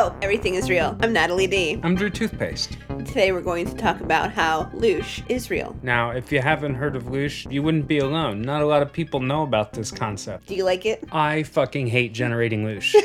Hello, everything is real. I'm Natalie D. I'm Drew Toothpaste. Today we're going to talk about how Loosh is real. Now, if you haven't heard of Loosh, you wouldn't be alone. Not a lot of people know about this concept. Do you like it? I fucking hate generating Loosh.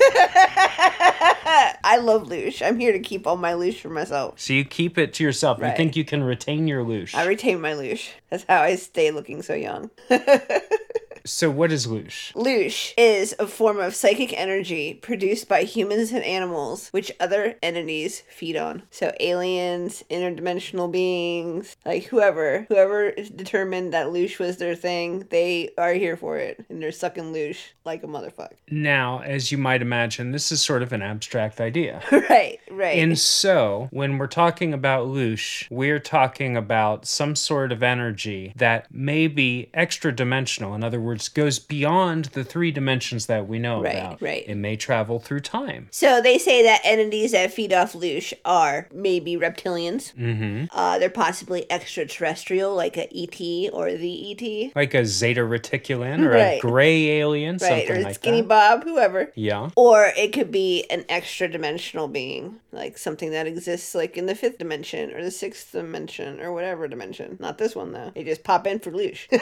I love Loosh. I'm here to keep all my Loosh for myself. so you keep it to yourself. Right. You think you can retain your Loosh. I retain my Loosh. That's how I stay looking so young. so what is Loosh? Loosh is a form of psychic energy produced by humans and animals, which other entities feed on. So aliens, interdimensional beings, like whoever, whoever determined that Loosh was their thing, they are here for it, and they're sucking Loosh like a motherfucker. Now, as you might imagine, this is sort of an abstract idea. right, right. And so, when we're talking about Loosh, we're talking about some sort of energy that may be extra dimensional. In other words, goes beyond the three dimensions that we know Right, about. right. It may travel through time. so they say that entities that feed off Loosh are maybe reptilians. Mm-hmm. Uh, they're possibly extraterrestrial, like a ET or the ET. Like a Zeta Reticulan or Right. a gray alien, Right, something or like Skinny that. Bob, whoever. Yeah. Or it could be an extra dimensional being, like something that exists like in the fifth dimension or the sixth dimension or whatever dimension. Not this one though. They just pop in for loosh.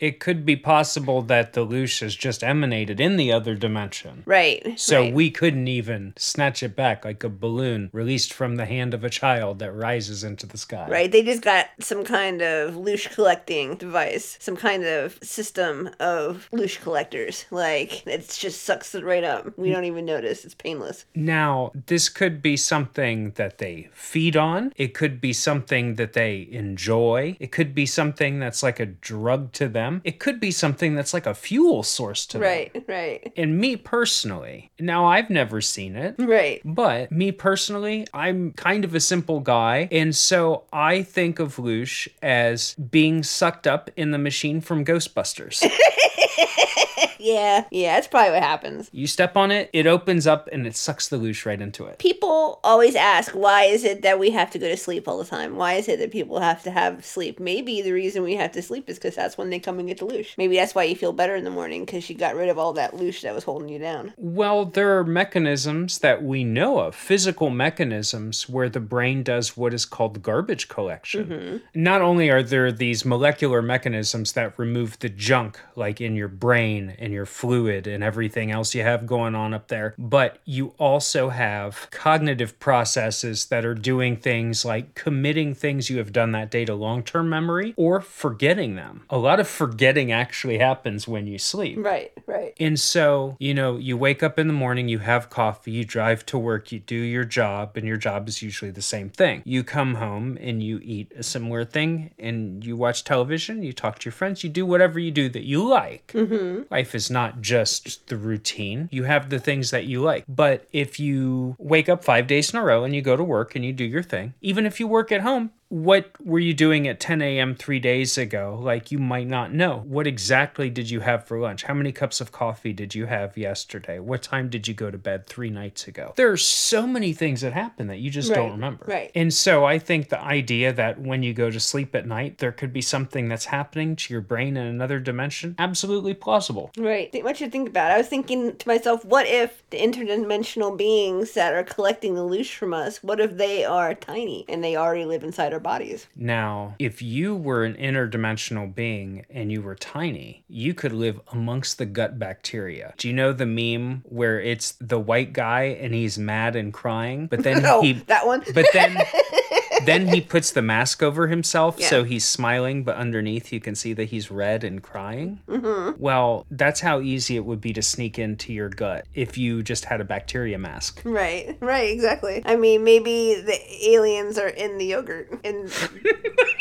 It could be possible that the Loosh has just emanated in the other dimension. right. So right. we couldn't even snatch it back like a balloon released from the hand of a child that rises into the sky. Right, they just got some kind of loosh collecting device, some kind of system of loosh collectors. Like it just sucks it right up. We don't even notice. It's painless. Now, this could be something that they feed on. It could be something that they enjoy. It could be something that's like a drug to them. It could be something that's like a fuel source to them. Right, right, And me personally, now I've never seen it. right. But me personally, I'm kind of a simple guy. And so I think of Loosh as being sucked up in the machine from Ghostbusters. Yeah, yeah, that's probably what happens. you step on it, it opens up, and it sucks the Loosh right into it. People always ask, why is it that we have to go to sleep all the time? Why is it that people have to have sleep? Maybe the reason we have to sleep is because that's when they come and get the loosh. Maybe that's why you feel better in the morning because you got rid of all that loosh that was holding you down. Well, there are mechanisms that we know of, physical mechanisms where the brain does what is called garbage collection. Mm-hmm. Not only are there these molecular mechanisms that remove the junk, like in your brain and your fluid and everything else you have going on up there, but you also have cognitive processes that are doing things like committing things you have done that day to long term memory or forgetting them. A lot of forgetting actually happens when you sleep. Right, right. And so, you know, you wake up in the morning, you have coffee, you drive to work, you do your job, and your job is usually the same thing. You come home and you eat a similar thing, and you watch television, you talk to your friends, you do whatever you do that you like. Mm-hmm. Life is not just the routine, you have the things that you like. But if you wake up five days in a row and you go to work and you do your thing, even if you work at home, what were you doing at 10 a.m. three days ago? Like, you might not know. What exactly did you have for lunch? How many cups of coffee did you have yesterday? What time did you go to bed three nights ago? There are so many things that happen that you just don't remember. right. And so I think the idea that when you go to sleep at night, there could be something that's happening to your brain in another dimension, absolutely plausible. Right. Think what you think about it. I was thinking to myself, what if the interdimensional beings that are collecting the loosh from us, what if they are tiny and they already live inside our bodies? Now, if you were an interdimensional being and you were tiny, you could live amongst the gut bacteria. Do you know the meme where it's the white guy and he's mad and crying, but then Oh, he that one? but then then he puts the mask over himself Yeah. so he's smiling but underneath you can see that he's red and crying mm-hmm. well that's how easy it would be to sneak into your gut if you just had a bacteria mask Right, right, exactly. I mean, maybe the aliens are in the yogurt. And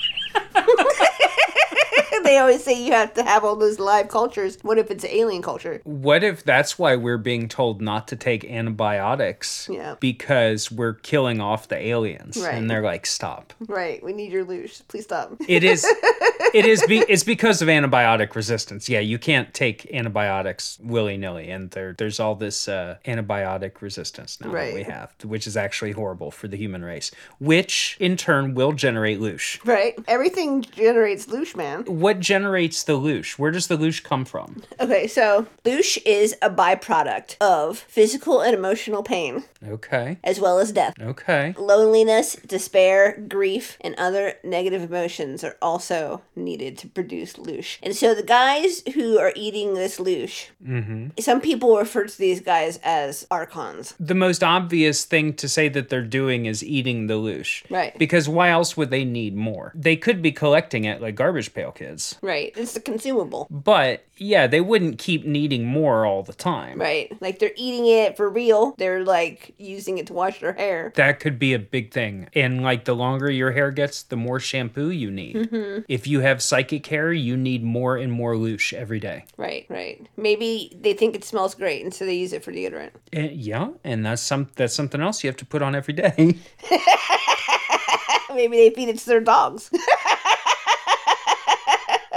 they always say you have to have all those live cultures. What if it's alien culture? What if that's why we're being told not to take antibiotics? Yeah. Because we're killing off the aliens. Right. And they're like, stop. Right, we need your loosh. Please stop. It is it is be, it's because of antibiotic resistance. Yeah, you can't take antibiotics willy-nilly and there there's all this uh, antibiotic resistance now Right. that we have, which is actually horrible for the human race, which in turn will generate loosh. Right? Everything generates loosh, man. What generates the loosh? Where does the loosh come from? Okay, so loosh is a byproduct of physical and emotional pain, Okay. as well as death. Okay. Loneliness, despair, grief, and other negative emotions are also needed to produce loosh. And so the guys who are eating this loosh, mm-hmm. some people refer to these guys as archons. The most obvious thing to say that they're doing is eating the loosh. Right. Because why else would they need more? They could be collecting it like garbage pail kids. Right. It's a consumable. But yeah, they wouldn't keep needing more all the time. Right. Like they're eating it for real. They're like using it to wash their hair. That could be a big thing. And like the longer your hair gets, the more shampoo you need. Mm-hmm. If you have psychic hair, you need more and more loosh every day. Right, right. Maybe they think it smells great and so they use it for deodorant. And, yeah, and that's some that's something else you have to put on every day. Maybe they feed it to their dogs.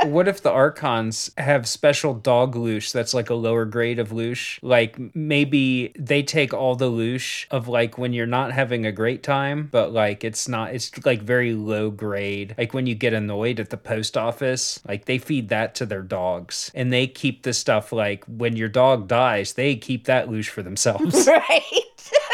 what if the archons have special dog loosh that's like a lower grade of loosh? Like maybe they take all the loosh of like when you're not having a great time, but like it's not it's like very low grade. Like when you get annoyed at the post office, like they feed that to their dogs. And they keep the stuff like when your dog dies, they keep that loosh for themselves. right.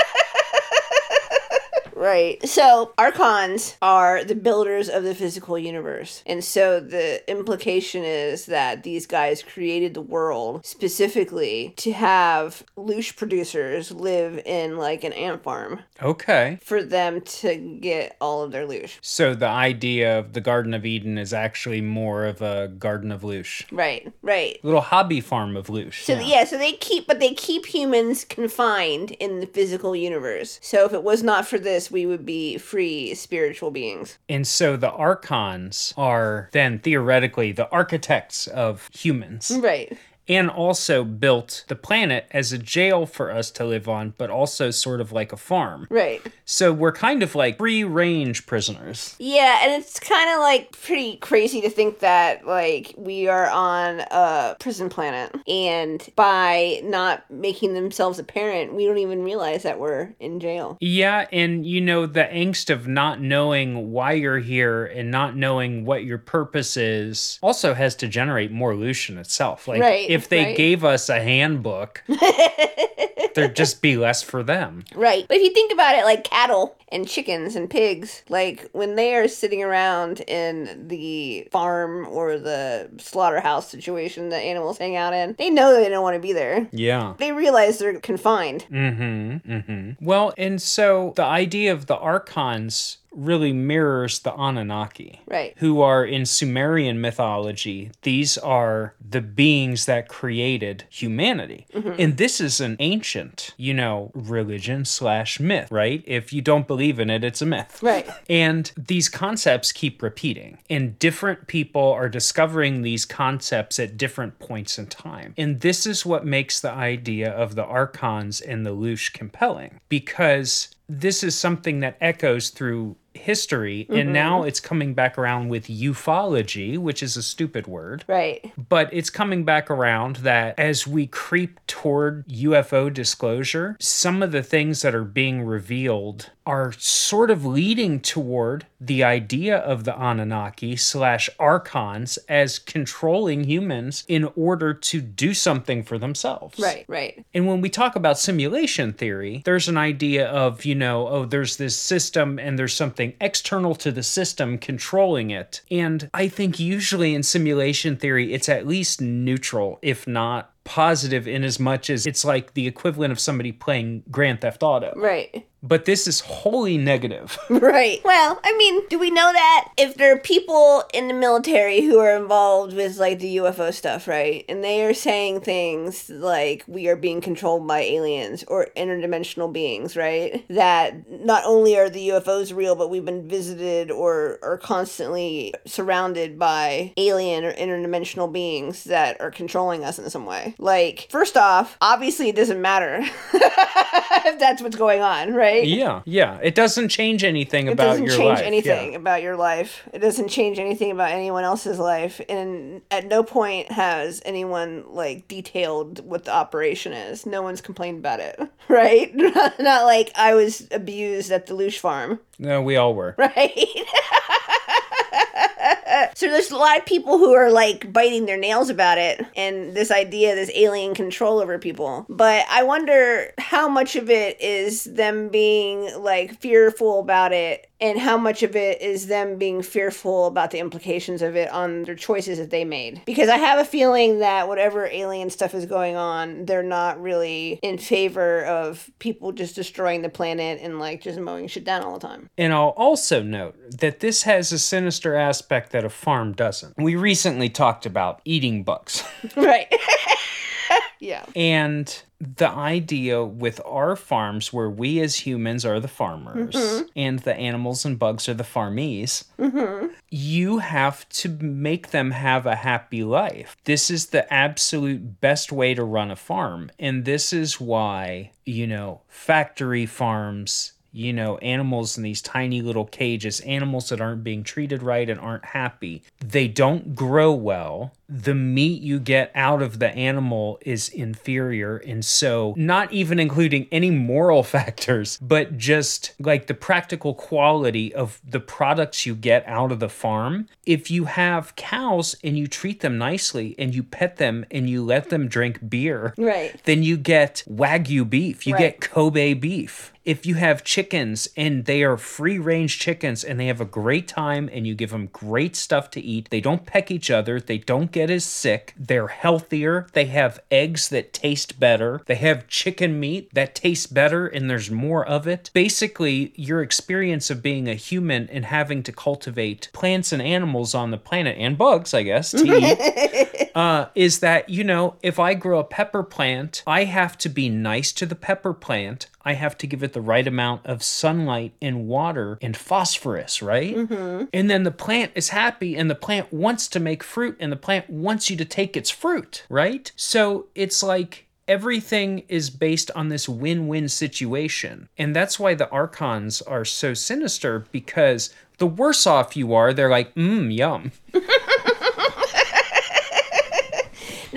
Right. So, archons are the builders of the physical universe. And so the implication is that these guys created the world specifically to have loosh producers live in like an ant farm okay. for them to get all of their loosh. So the idea of the Garden of Eden is actually more of a garden of loosh. Right, right. Little hobby farm of loosh. So yeah. so they keep, but they keep humans confined in the physical universe. So if it was not for this, we would be free spiritual beings. And so the archons are then theoretically the architects of humans Right. And also built the planet as a jail for us to live on, but also sort of like a farm. Right. So we're kind of like free range prisoners. Yeah, and it's kind of like pretty crazy to think that like we are on a prison planet and by not making themselves apparent, we don't even realize that we're in jail. Yeah, and you know, the angst of not knowing why you're here and not knowing what your purpose is also has to generate more illusion itself. Like, Right, if they right. gave us a handbook, there'd just be less for them. Right. But if you think about it like cattle and chickens and pigs, like when they are sitting around in the farm or the slaughterhouse situation that animals hang out in, they know they don't want to be there. Yeah. They realize they're confined. Mm-hmm. Mm-hmm. Well, and so the idea of the archons really mirrors the Anunnaki. Right. Who are in Sumerian mythology. These are the beings that created humanity. Mm-hmm. And this is an ancient, you know, religion slash myth, right? If you don't believe in it, it's a myth. Right. And these concepts keep repeating, and different people are discovering these concepts at different points in time. And this is what makes the idea of the archons and the loosh compelling, because this is something that echoes through history, and mm-hmm. now it's coming back around with ufology, which is a stupid word Right. but it's coming back around that as we creep toward UFO disclosure, some of the things that are being revealed are sort of leading toward the idea of the Anunnaki slash archons as controlling humans in order to do something for themselves. Right. Right. And when we talk about simulation theory, there's an idea of, you know, oh, there's this system and there's something external to the system controlling it. And I think usually in simulation theory, it's at least neutral, if not positive, in as much as it's like the equivalent of somebody playing Grand Theft Auto. Right. But this is wholly negative. Right. Well, I mean, do we know that if there are people in the military who are involved with like the UFO stuff, right? And they are saying things like we are being controlled by aliens or interdimensional beings, right? That not only are the UFOs real, but we've been visited or are constantly surrounded by alien or interdimensional beings that are controlling us in some way. Like, first off, obviously it doesn't matter if that's what's going on, right? Yeah, yeah. It doesn't change anything It about your life. It doesn't change anything Yeah. about your life. It doesn't change anything about anyone else's life. And at no point has anyone like detailed what the operation is. No one's complained about it, right? Not like I was abused at the Loosh farm, No, we all were. right? So there's a lot of people who are like biting their nails about it and this idea, this alien control over people. But I wonder how much of it is them being like fearful about it and how much of it is them being fearful about the implications of it on their choices that they made. Because I have a feeling that whatever alien stuff is going on, they're not really in favor of people just destroying the planet and like just mowing shit down all the time. And I'll also note that this has a sinister aspect that a farm doesn't. We recently talked about eating bugs. right. yeah. And the idea with our farms, where we as humans are the farmers Mm-hmm. and the animals and bugs are the farmies, Mm-hmm. you have to make them have a happy life. This is the absolute best way to run a farm. And this is why, you know, factory farms. You know, animals in these tiny little cages, animals that aren't being treated right and aren't happy, they don't grow well the meat you get out of the animal is inferior. And so, not even including any moral factors, but just like the practical quality of the products you get out of the farm. If you have cows and you treat them nicely and you pet them and you let them drink beer, Right. then you get Wagyu beef, you Right. get Kobe beef. If you have chickens and they are free range chickens and they have a great time and you give them great stuff to eat, they don't peck each other, they don't get as sick, they're healthier, they have eggs that taste better, they have chicken meat that tastes better and there's more of it. Basically, your experience of being a human and having to cultivate plants and animals on the planet and bugs, I guess, to eat uh, is that, you know, if I grow a pepper plant, I have to be nice to the pepper plant. I have to give it the right amount of sunlight and water and phosphorus, right? Mm-hmm. And then the plant is happy and the plant wants to make fruit and the plant wants you to take its fruit, right? So it's like everything is based on this win-win situation. And that's why the archons are so sinister because the worse off you are, they're like, mmm, yum.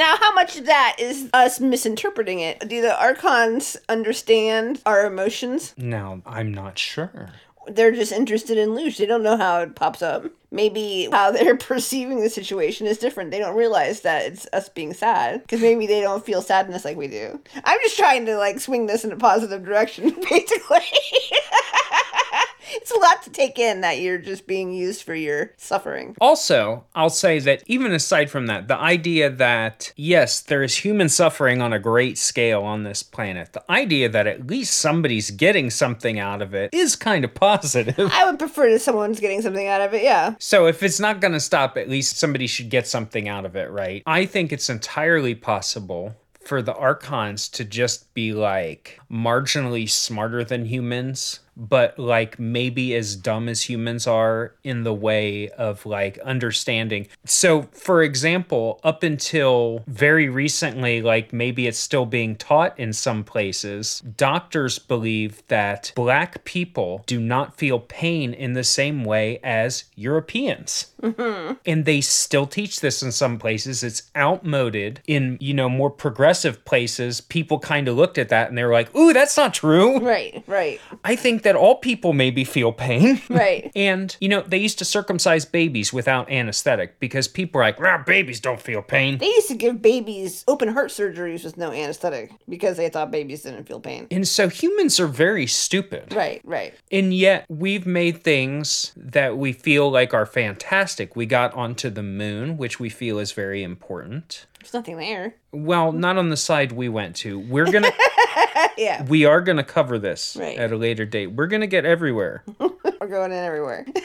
Now, how much of that is us misinterpreting it? Do the archons understand our emotions? Now, I'm not sure. They're just interested in Loosh. They don't know how it pops up. Maybe how they're perceiving the situation is different. They don't realize that it's us being sad because maybe they don't feel sadness like we do. I'm just trying to like swing this in a positive direction, basically. it's a lot to take in that you're just being used for your suffering. Also, I'll say that even aside from that, the idea that, yes, there is human suffering on a great scale on this planet, the idea that at least somebody's getting something out of it is kind of positive. I would prefer that someone's getting something out of it, yeah. So if it's not going to stop, at least somebody should get something out of it, right? I think it's entirely possible for the archons to just be like marginally smarter than humans but like maybe as dumb as humans are in the way of like understanding. So, for example, up until very recently, like maybe it's still being taught in some places, doctors believe that black people do not feel pain in the same way as Europeans. Mm-hmm. And they still teach this in some places. It's outmoded. In, you know, more progressive places, people kind of looked at that and they were like, ooh, that's not true. Right, right, I think that all people maybe feel pain. right. And, you know, they used to circumcise babies without anesthetic because people are like, "Rah, babies don't feel pain. They used to give babies open heart surgeries with no anesthetic because they thought babies didn't feel pain. And so humans are very stupid. Right, right. And yet we've made things that we feel like are fantastic. We got onto the moon, which we feel is very important. There's nothing there. Well, hmm. not on the side we went to. We're going to Yeah, we are to cover this Right. at a later date. We're going to get everywhere. we're going in everywhere.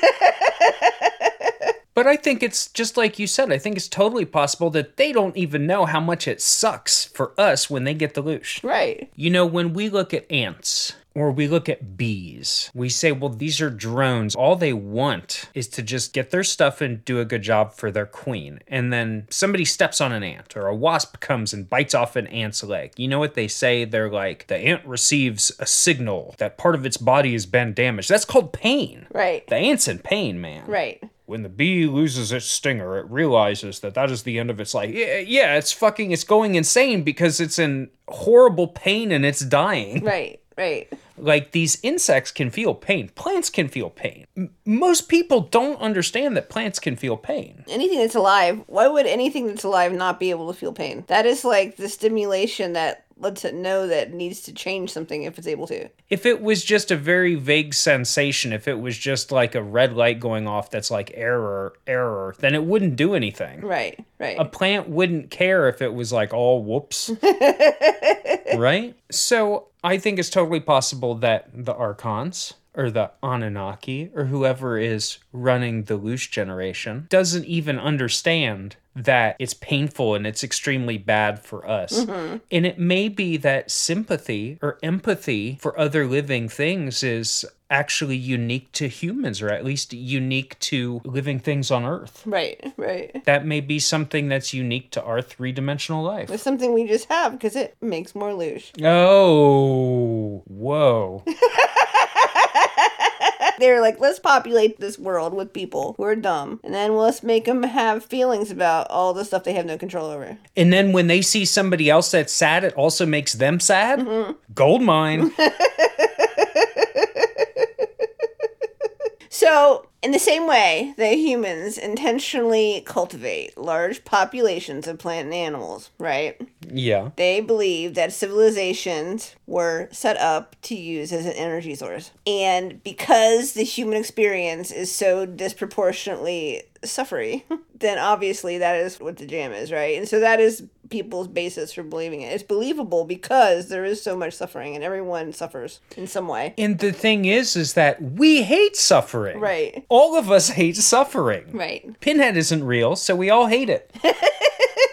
But I think it's just like you said, I think it's totally possible that they don't even know how much it sucks for us when they get the loosh. right. You know, when we look at ants or we look at bees, we say, well, these are drones. All they want is to just get their stuff and do a good job for their queen. And then somebody steps on an ant or a wasp comes and bites off an ant's leg. You know what they say? They're like, the ant receives a signal that part of its body has been damaged. That's called pain. Right. The ant's in pain, man. Right. When the bee loses its stinger, it realizes that that is the end of its life. Yeah, yeah, it's fucking, it's going insane because it's in horrible pain and it's dying. Right. Right. Like these insects can feel pain. Plants can feel pain. M- most people don't understand that plants can feel pain. Anything that's alive, why would anything that's alive not be able to feel pain? That is like the stimulation that lets it know that it needs to change something if it's able to. If it was just a very vague sensation, if it was just like a red light going off that's like error, error, then it wouldn't do anything. Right, right. A plant wouldn't care if it was like, oh, whoops. right? So I think it's totally possible that the Archons or the Anunnaki or whoever is running the loosh generation doesn't even understand that it's painful and it's extremely bad for us. Mm-hmm. And it may be that sympathy or empathy for other living things is actually unique to humans or at least unique to living things on earth. right, right. That may be something that's unique to our three dimensional life. It's something we just have because it makes more loosh. Oh, whoa. They were like, let's populate this world with people who are dumb, and then let's make them have feelings about all the stuff they have no control over. And then when they see somebody else that's sad, it also makes them sad? Mm-hmm. Gold mine. So, in the same way that humans intentionally cultivate large populations of plant and animals, right? yeah. They believe that civilizations were set up to use as an energy source. And because the human experience is so disproportionately suffering, then obviously that is what the jam is, right? And so that is people's basis for believing it. It's believable because there is so much suffering and everyone suffers in some way. And the thing is, is that we hate suffering. Right. All of us hate suffering. Right. Pinhead isn't real, so we all hate it.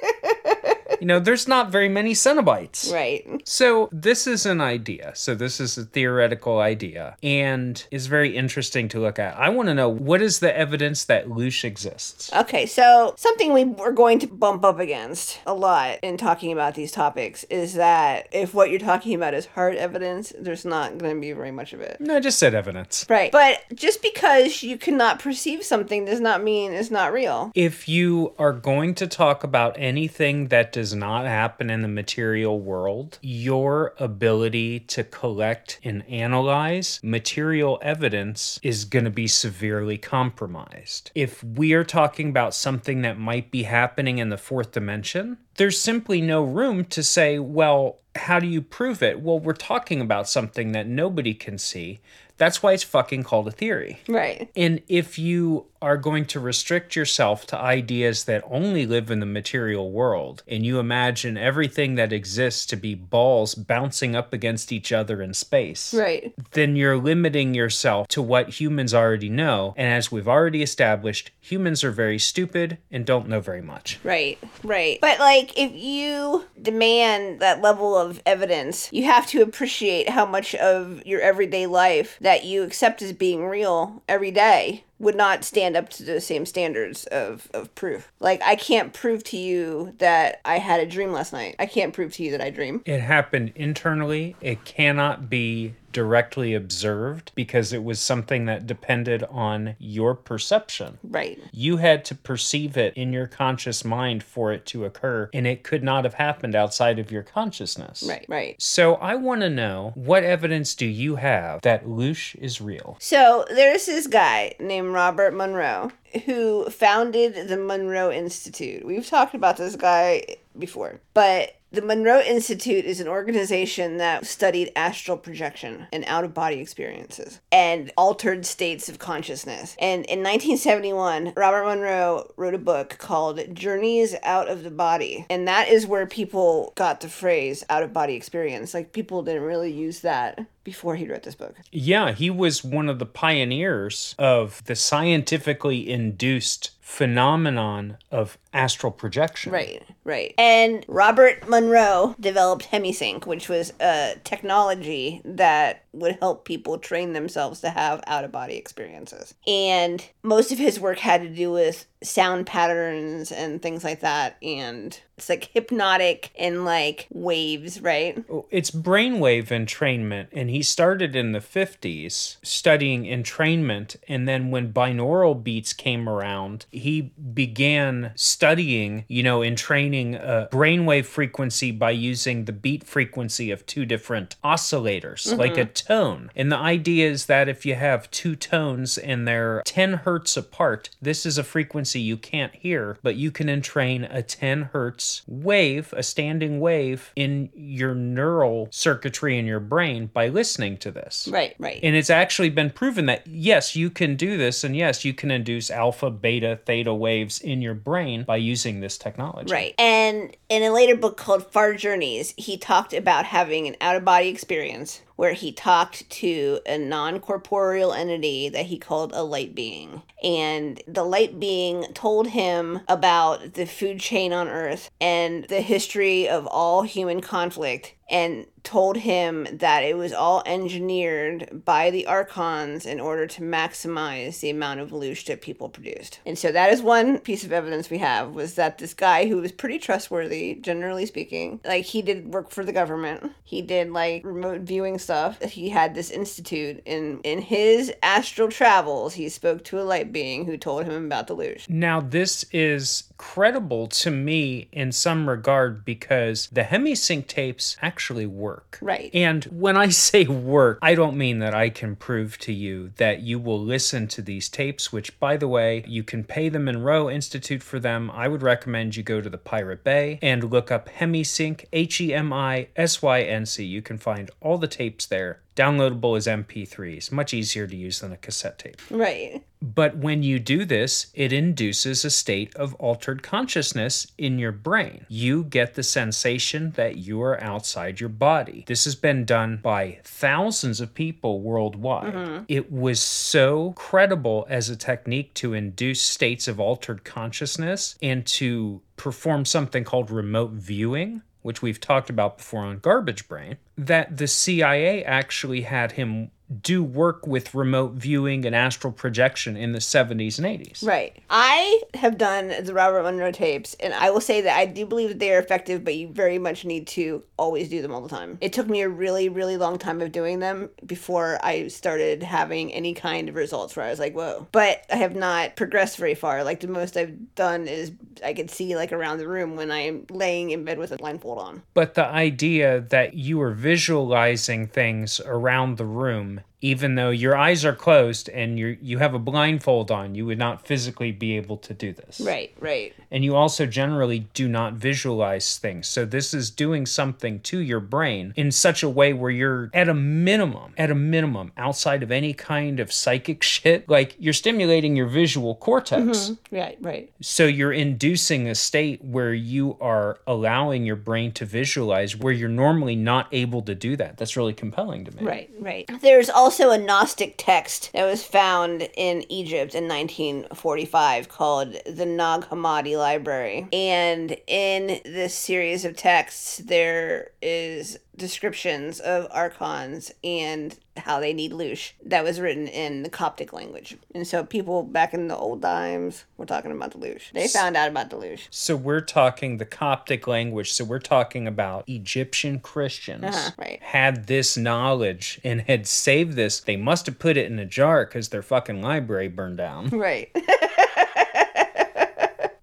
you know, there's not very many Cenobites. Right. So, this is an idea. So, this is a theoretical idea and is very interesting to look at. I want to know what is the evidence that Loosh exists? Okay, so something we we're going to bump up against a lot in talking about these topics is that if what you're talking about is hard evidence, there's not going to be very much of it. No, I just said evidence. Right. But just because you cannot perceive something does not mean it's not real. If you are going to talk about anything that does not happen in the material world, your ability to collect and analyze material evidence is going to be severely compromised. If we are talking about something that might be happening in the fourth dimension, there's simply no room to say, well, how do you prove it? Well, we're talking about something that nobody can see. That's why it's fucking called a theory. Right. And if you are going to restrict yourself to ideas that only live in the material world, and you imagine everything that exists to be balls bouncing up against each other in space, Right. then you're limiting yourself to what humans already know. And as we've already established, humans are very stupid and don't know very much. Right, right. But like if you demand that level of evidence, you have to appreciate how much of your everyday life that you accept as being real every day would not stand up to the same standards of, of proof. Like I can't prove to you that I had a dream last night. I can't prove to you that I dream. It happened internally. It cannot be directly observed because it was something that depended on your perception. Right. You had to perceive it in your conscious mind for it to occur, and it could not have happened outside of your consciousness. Right, right. So I want to know what evidence do you have that Loosh is real? So there's this guy named Robert Monroe who founded the Monroe Institute. We've talked about this guy before, but the Monroe Institute is an organization that studied astral projection and out of body experiences and altered states of consciousness. And in 1971, Robert Monroe wrote a book called Journeys Out of the Body. And that is where people got the phrase out of body experience. Like people didn't really use that before he wrote this book. Yeah, he was one of the pioneers of the scientifically induced phenomenon of astral projection. Right, right. And Robert Monroe developed HemiSync, which was a technology that would help people train themselves to have out of body experiences. And most of his work had to do with sound patterns and things like that and it's like hypnotic and like waves right it's brainwave entrainment and he started in the 50s studying entrainment and then when binaural beats came around he began studying you know entraining a brainwave frequency by using the beat frequency of two different oscillators mm-hmm. like a tone and the idea is that if you have two tones and they're 10 hertz apart this is a frequency you can't hear, but you can entrain a 10 hertz wave, a standing wave in your neural circuitry in your brain by listening to this. Right, right. And it's actually been proven that yes, you can do this, and yes, you can induce alpha, beta, theta waves in your brain by using this technology. Right. And in a later book called Far Journeys, he talked about having an out of body experience where he talked to a non corporeal entity that he called a light being. And the light being told him about the food chain on Earth and the history of all human conflict and told him that it was all engineered by the archons in order to maximize the amount of loosh that people produced. And so that is one piece of evidence we have was that this guy who was pretty trustworthy, generally speaking, like he did work for the government. He did like remote viewing stuff. He had this institute in in his astral travels, he spoke to a light being who told him about the loosh. Now this is credible to me in some regard because the hemisync tapes actually work. Right. And when I say work, I don't mean that I can prove to you that you will listen to these tapes, which, by the way, you can pay the Monroe Institute for them. I would recommend you go to the Pirate Bay and look up Hemisync, H E M I S Y N C. You can find all the tapes there downloadable as MP3s, much easier to use than a cassette tape. Right. But when you do this, it induces a state of altered consciousness in your brain. You get the sensation that you are outside your body. This has been done by thousands of people worldwide. Mm-hmm. It was so credible as a technique to induce states of altered consciousness and to perform something called remote viewing which we've talked about before on Garbage Brain, that the CIA actually had him do work with remote viewing and astral projection in the 70s and 80s. Right. I have done the Robert Monroe tapes, and I will say that I do believe that they are effective, but you very much need to always do them all the time. It took me a really, really long time of doing them before I started having any kind of results where I was like, whoa. But I have not progressed very far. Like the most I've done is I could see like around the room when I'm laying in bed with a blindfold on. But the idea that you are visualizing things around the room game even though your eyes are closed and you you have a blindfold on, you would not physically be able to do this. Right, right. And you also generally do not visualize things. So this is doing something to your brain in such a way where you're at a minimum, at a minimum, outside of any kind of psychic shit, like you're stimulating your visual cortex. Mm-hmm. Right, right. So you're inducing a state where you are allowing your brain to visualize where you're normally not able to do that. That's really compelling to me. Right, right. There's also also a Gnostic text that was found in Egypt in 1945 called the Nag Hammadi Library. And in this series of texts, there is descriptions of archons and how they need loosh that was written in the Coptic language. And so people back in the old times were talking about the loosh. They found out about the loosh. So we're talking the Coptic language. So we're talking about Egyptian Christians uh-huh, right. had this knowledge and had saved this. They must have put it in a jar because their fucking library burned down. Right.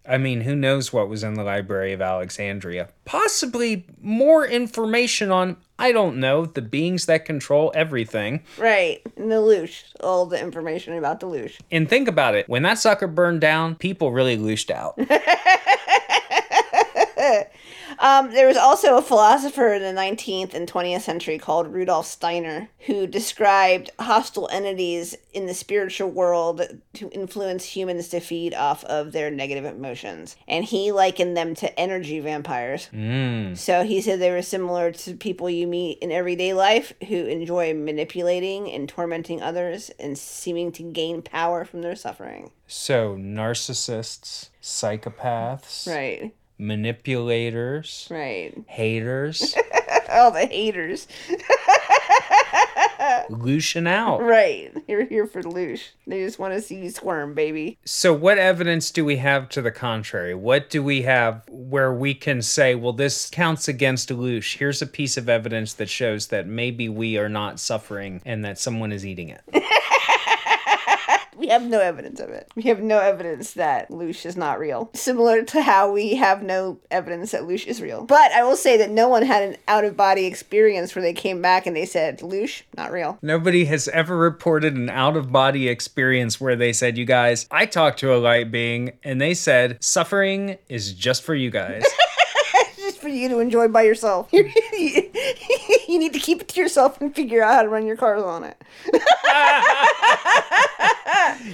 I mean, who knows what was in the Library of Alexandria? Possibly more information on, I don't know, the beings that control everything. Right. And the loosh. All the information about the loosh. And think about it. When that sucker burned down, people really looshed out. Um, there was also a philosopher in the 19th and 20th century called Rudolf Steiner who described hostile entities in the spiritual world to influence humans to feed off of their negative emotions. And he likened them to energy vampires. Mm. So he said they were similar to people you meet in everyday life who enjoy manipulating and tormenting others and seeming to gain power from their suffering. So, narcissists, psychopaths. Right manipulators, right? Haters. All the haters. Lucian out. right. You're here for Loosh. They just want to see you squirm, baby. So, what evidence do we have to the contrary? What do we have where we can say, well, this counts against Loosh? Here's a piece of evidence that shows that maybe we are not suffering and that someone is eating it. We have no evidence of it. We have no evidence that Loosh is not real. Similar to how we have no evidence that Loosh is real. But I will say that no one had an out of body experience where they came back and they said, Loosh, not real. Nobody has ever reported an out of body experience where they said, you guys, I talked to a light being and they said, suffering is just for you guys. Just for you to enjoy by yourself. you need to keep it to yourself and figure out how to run your cars on it.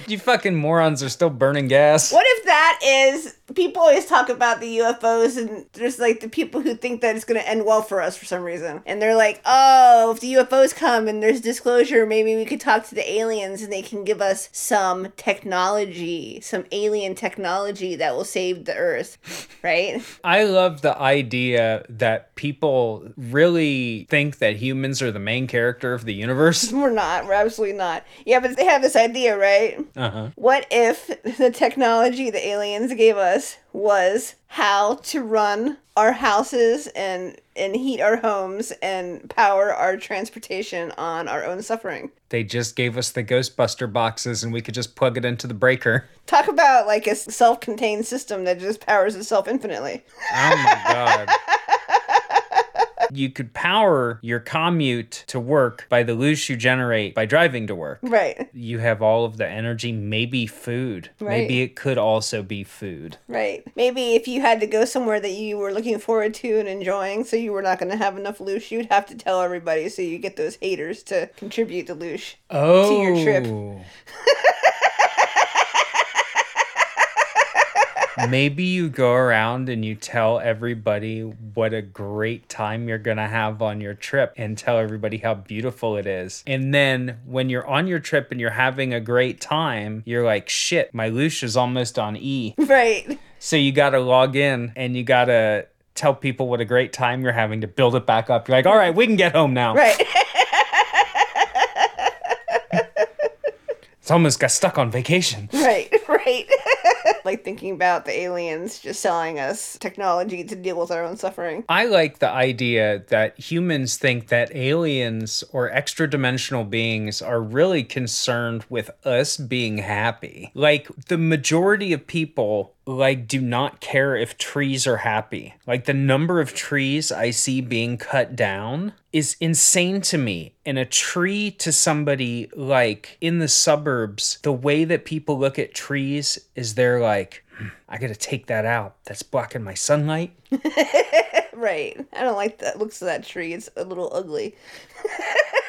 you fucking morons are still burning gas. What if that is people always talk about the UFOs and there's like the people who think that it's going to end well for us for some reason. And they're like, "Oh, if the UFOs come and there's disclosure, maybe we could talk to the aliens and they can give us some technology, some alien technology that will save the earth." Right? I love the idea that people really think that humans are the main character of the universe. We're not. We're absolutely not. Yeah, but they have this idea, right? Uh-huh. What if the technology the aliens gave us was how to run our houses and and heat our homes and power our transportation on our own suffering? They just gave us the Ghostbuster boxes and we could just plug it into the breaker. Talk about like a self-contained system that just powers itself infinitely. Oh my god. You could power your commute to work by the loosh you generate by driving to work. Right. You have all of the energy, maybe food. Right. Maybe it could also be food. Right. Maybe if you had to go somewhere that you were looking forward to and enjoying, so you were not going to have enough loosh, you'd have to tell everybody so you get those haters to contribute to loosh. Oh. your trip. Oh. Maybe you go around and you tell everybody what a great time you're going to have on your trip and tell everybody how beautiful it is. And then when you're on your trip and you're having a great time, you're like, shit, my loosh is almost on E. Right. So you got to log in and you got to tell people what a great time you're having to build it back up. You're like, all right, we can get home now. Right. It's almost got stuck on vacation. right. Right. like thinking about the aliens just selling us technology to deal with our own suffering. I like the idea that humans think that aliens or extra dimensional beings are really concerned with us being happy. Like the majority of people like do not care if trees are happy. Like the number of trees I see being cut down is insane to me. And a tree to somebody like in the suburbs, the way that people look at trees is they're like, "Hmm, I gotta take that out. That's blocking my sunlight. Right. I don't like the looks of that tree. It's a little ugly.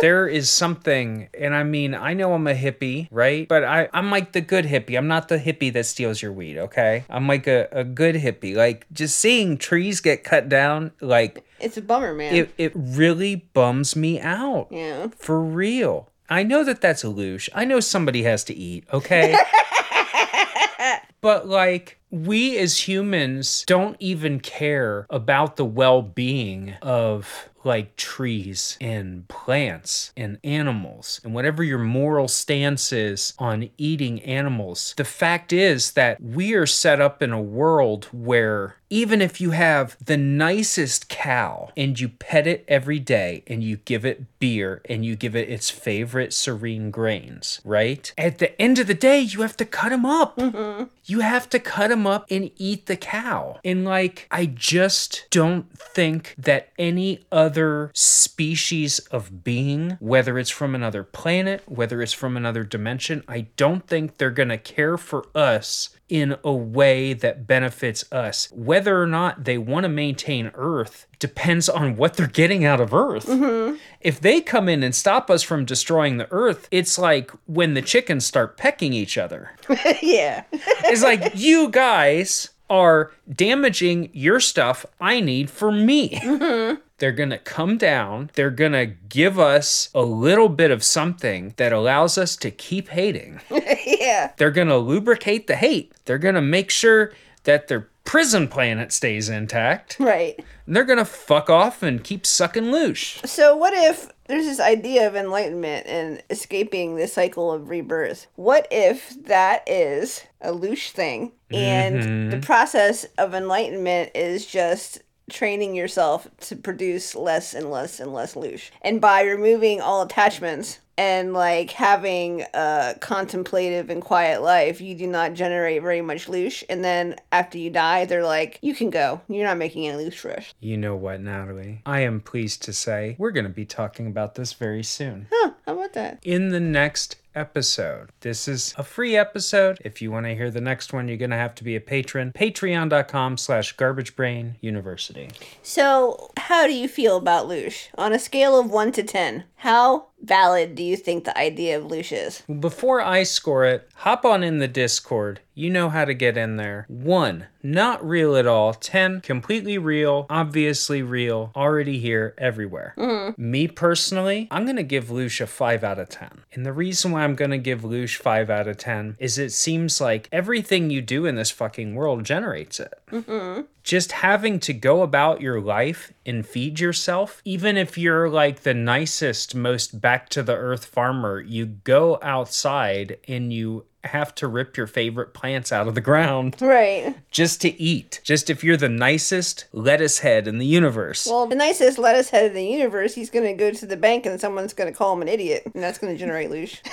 there is something, and I mean, I know I'm a hippie, right? But I, I'm like the good hippie. I'm not the hippie that steals your weed, okay? I'm like a, a good hippie. Like, just seeing trees get cut down, like, It's a bummer, man. it, it really bums me out. yeah. For real. I know that that's a loosh. I know somebody has to eat, okay? but like, we as humans don't even care about the well being of like trees and plants and animals and whatever your moral stance is on eating animals. The fact is that we are set up in a world where even if you have the nicest cow and you pet it every day and you give it beer and you give it its favorite serene grains, right? At the end of the day, you have to cut them up. Mm-hmm. You have to cut them up and eat the cow. And like, I just don't think that any other species of being, whether it's from another planet, whether it's from another dimension, I don't think they're gonna care for us in a way that benefits us. Whether or not they want to maintain Earth depends on what they're getting out of Earth. Mm-hmm. If they come in and stop us from destroying the Earth, it's like when the chickens start pecking each other. yeah. It's like you guys are damaging your stuff I need for me. Mm-hmm. They're going to come down. They're going to give us a little bit of something that allows us to keep hating. yeah. They're going to lubricate the hate. They're going to make sure that their prison planet stays intact. Right. And they're going to fuck off and keep sucking loosh. So what if there's this idea of enlightenment and escaping the cycle of rebirth. What if that is a loosh thing and Mm-hmm. the process of enlightenment is just training yourself to produce less and less and less loosh. And by removing all attachments and like having a contemplative and quiet life, you do not generate very much loosh. And then after you die, they're like, you can go. You're not making any loosh for us. You know what, Natalie? I am pleased to say we're going to be talking about this very soon. Huh, how about that? in the next episode. This is a free episode. If you want to hear the next one, you're going to have to be a patron. Patreon.com slash garbagebrain university. So, how do you feel about loosh? On a scale of 1 to 10, how valid do you think the idea of is? Before I score it, hop on in the Discord. You know how to get in there. One, not real at all. 10, completely real, obviously real, already here, everywhere. Mm-hmm. Me personally, I'm going to give Loosh a 5 out of 10. And the reason why I'm going to give Loosh 5 out of 10 is it seems like everything you do in this fucking world generates it. Mm-hmm. Just having to go about your life and feed yourself, even if you're like the nicest, most back to the earth farmer, you go outside and you have to rip your favorite plants out of the ground Right. just to eat. Just if you're the nicest lettuce head in the universe. Well, the nicest lettuce head in the universe, he's going to go to the bank and someone's going to call him an idiot. And that's going to generate loosh.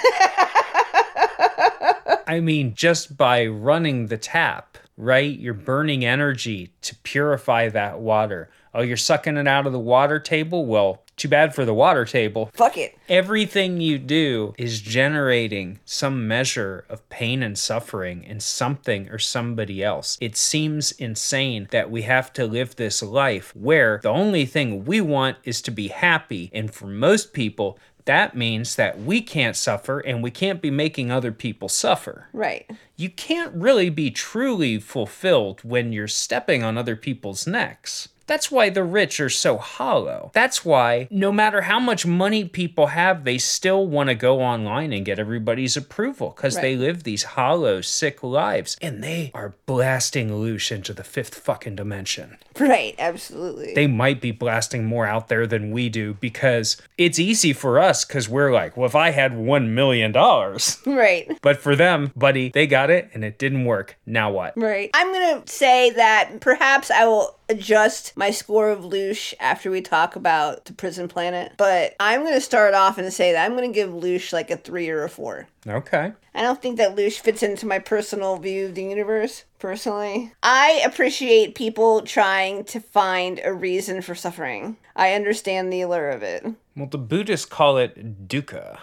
I mean, just by running the tap, right? You're burning energy to purify that water. Oh, you're sucking it out of the water table? Well, too bad for the water table. Fuck it. Everything you do is generating some measure of pain and suffering in something or somebody else. It seems insane that we have to live this life where the only thing we want is to be happy. And for most people, that means that we can't suffer and we can't be making other people suffer. Right. You can't really be truly fulfilled when you're stepping on other people's necks. That's why the rich are so hollow. That's why no matter how much money people have, they still want to go online and get everybody's approval because they live these hollow, sick lives and they are blasting loosh into the fifth fucking dimension. Right. Absolutely. They might be blasting more out there than we do because it's easy for us because we're like, well, if I had $1 million. right. But for them, buddy, they got it and it didn't work. Now what? Right. I'm going to say that perhaps I will adjust my score of Loosh after we talk about the prison planet. But I'm going to start off and say that I'm going to give Loosh like a three or a four. Okay. I don't think that Loosh fits into my personal view of the universe, personally. I appreciate people trying to find a reason for suffering. I understand the allure of it. Well, the Buddhists call it dukkha.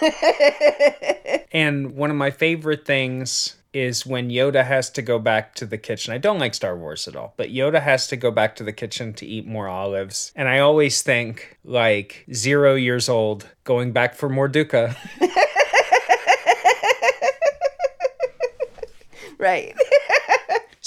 and one of my favorite things is when Yoda has to go back to the kitchen. I don't like Star Wars at all, but Yoda has to go back to the kitchen to eat more olives. And I always think, like, zero years old, going back for more dukkha. Right.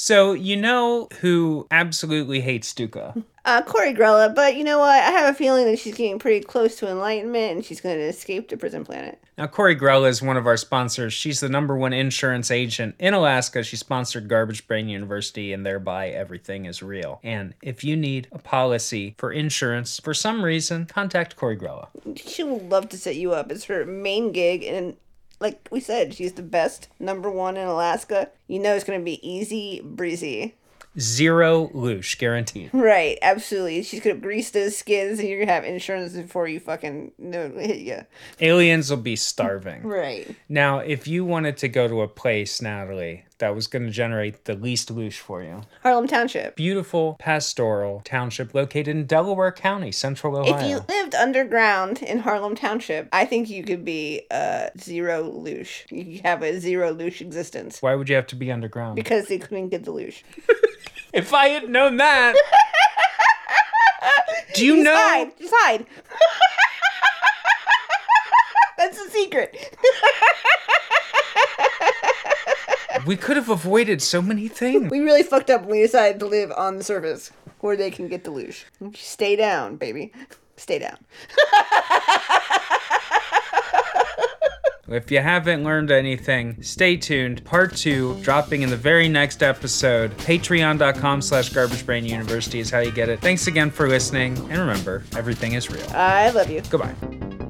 so, you know who absolutely hates dukkha? Uh, Corey Grella, but you know what? I have a feeling that she's getting pretty close to enlightenment and she's going to escape the prison planet. Now, Corey Grella is one of our sponsors. She's the number one insurance agent in Alaska. She sponsored Garbage Brain University, and thereby everything is real. And if you need a policy for insurance for some reason, contact Corey Grella. She will love to set you up. It's her main gig, and like we said, she's the best number one in Alaska. You know it's going to be easy breezy. Zero loosh, guaranteed. Right, absolutely. She's going to grease those skins and you're going to have insurance before you fucking no hit you. Aliens will be starving. Right. Now, if you wanted to go to a place, Natalie, that was going to generate the least loosh for you, Harlem Township. beautiful pastoral township located in Delaware County, Central Ohio. If you lived underground in Harlem Township, I think you could be a zero loosh. You have a zero loosh existence Why would you have to be underground? because they couldn't get the loosh. If I had known that. Do you know? Just hide. That's the secret. We could have avoided so many things. We really fucked up when we decided to live on the surface where they can get the loosh. Stay down, baby. Stay down. If you haven't learned anything, stay tuned. Part two dropping in the very next episode. Patreon.com slash Garbage Brain University is how you get it. Thanks again for listening, and remember, everything is real. I love you. Goodbye.